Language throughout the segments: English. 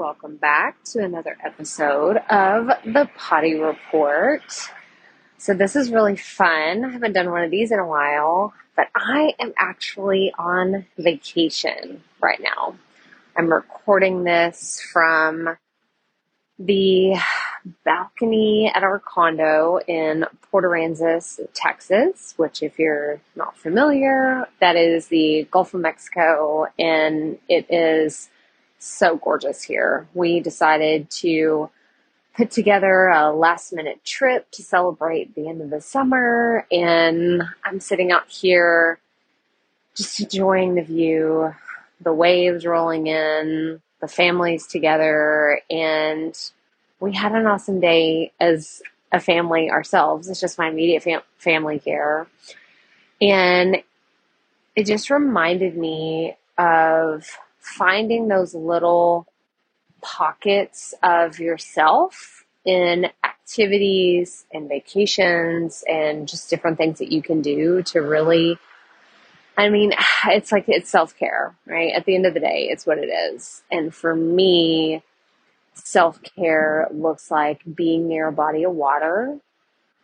welcome back to another episode of the Potty Report. So, this is really fun. I haven't done one of these in a while, but I am actually on vacation right now. I'm recording this from the balcony at our condo in Port Aransas, Texas, which, if you're not familiar, that is the Gulf of Mexico, and it is so gorgeous here. We decided to put together a last minute trip to celebrate the end of the summer, and I'm sitting out here just enjoying the view, the waves rolling in, the families together, and we had an awesome day as a family ourselves. It's just my immediate fam- family here. And it just reminded me of finding those little pockets of yourself in activities and vacations and just different things that you can do to really I mean, it's like it's self care, right? At the end of the day, it's what it is. And for me, self care looks like being near a body of water.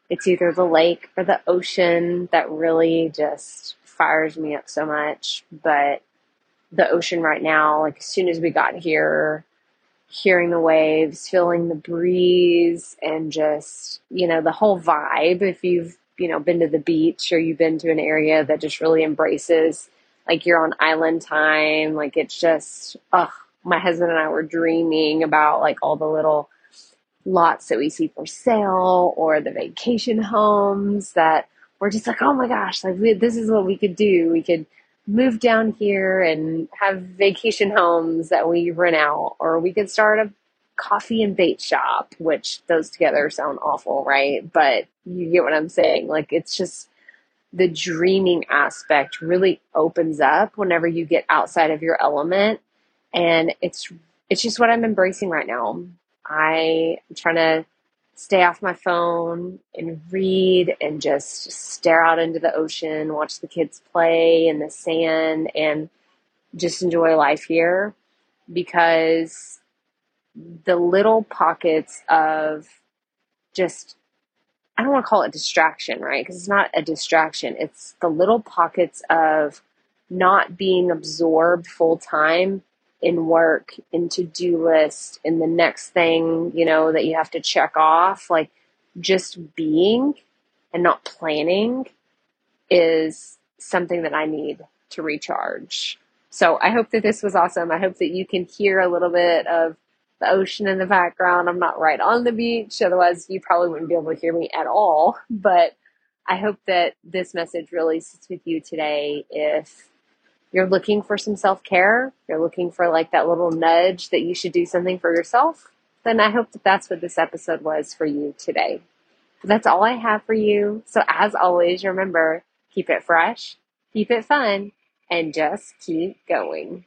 It's either the lake or the ocean that really just fires me up so much. But the ocean right now, like as soon as we got here, hearing the waves, feeling the breeze, and just, you know, the whole vibe. If you've, you know, been to the beach or you've been to an area that just really embraces, like you're on island time, like it's just, ugh, my husband and I were dreaming about like all the little lots that we see for sale or the vacation homes that we're just like, oh my gosh, like we, this is what we could do. We could move down here and have vacation homes that we rent out, or we could start a coffee and bait shop, which those together sound awful, right? But you get what I'm saying. Like it's just the dreaming aspect really opens up whenever you get outside of your element and it's it's just what I'm embracing right now. I am trying to stay off my phone and read and just stare out into the ocean, watch the kids play in the sand, and just enjoy life here because the little pockets of just I don't want to call it distraction, right? Because it's not a distraction. It's the little pockets of not being absorbed full time in work, in to do list, in the next thing, you know, that you have to check off. Like just being and not planning is something that I need to recharge. So I hope that this was awesome. I hope that you can hear a little bit of the ocean in the background. I'm not right on the beach, otherwise, you probably wouldn't be able to hear me at all. But I hope that this message really sits with you today if you're looking for some self care, you're looking for like that little nudge that you should do something for yourself, then I hope that that's what this episode was for you today. But that's all I have for you. So as always, remember, keep it fresh, keep it fun, and just keep going.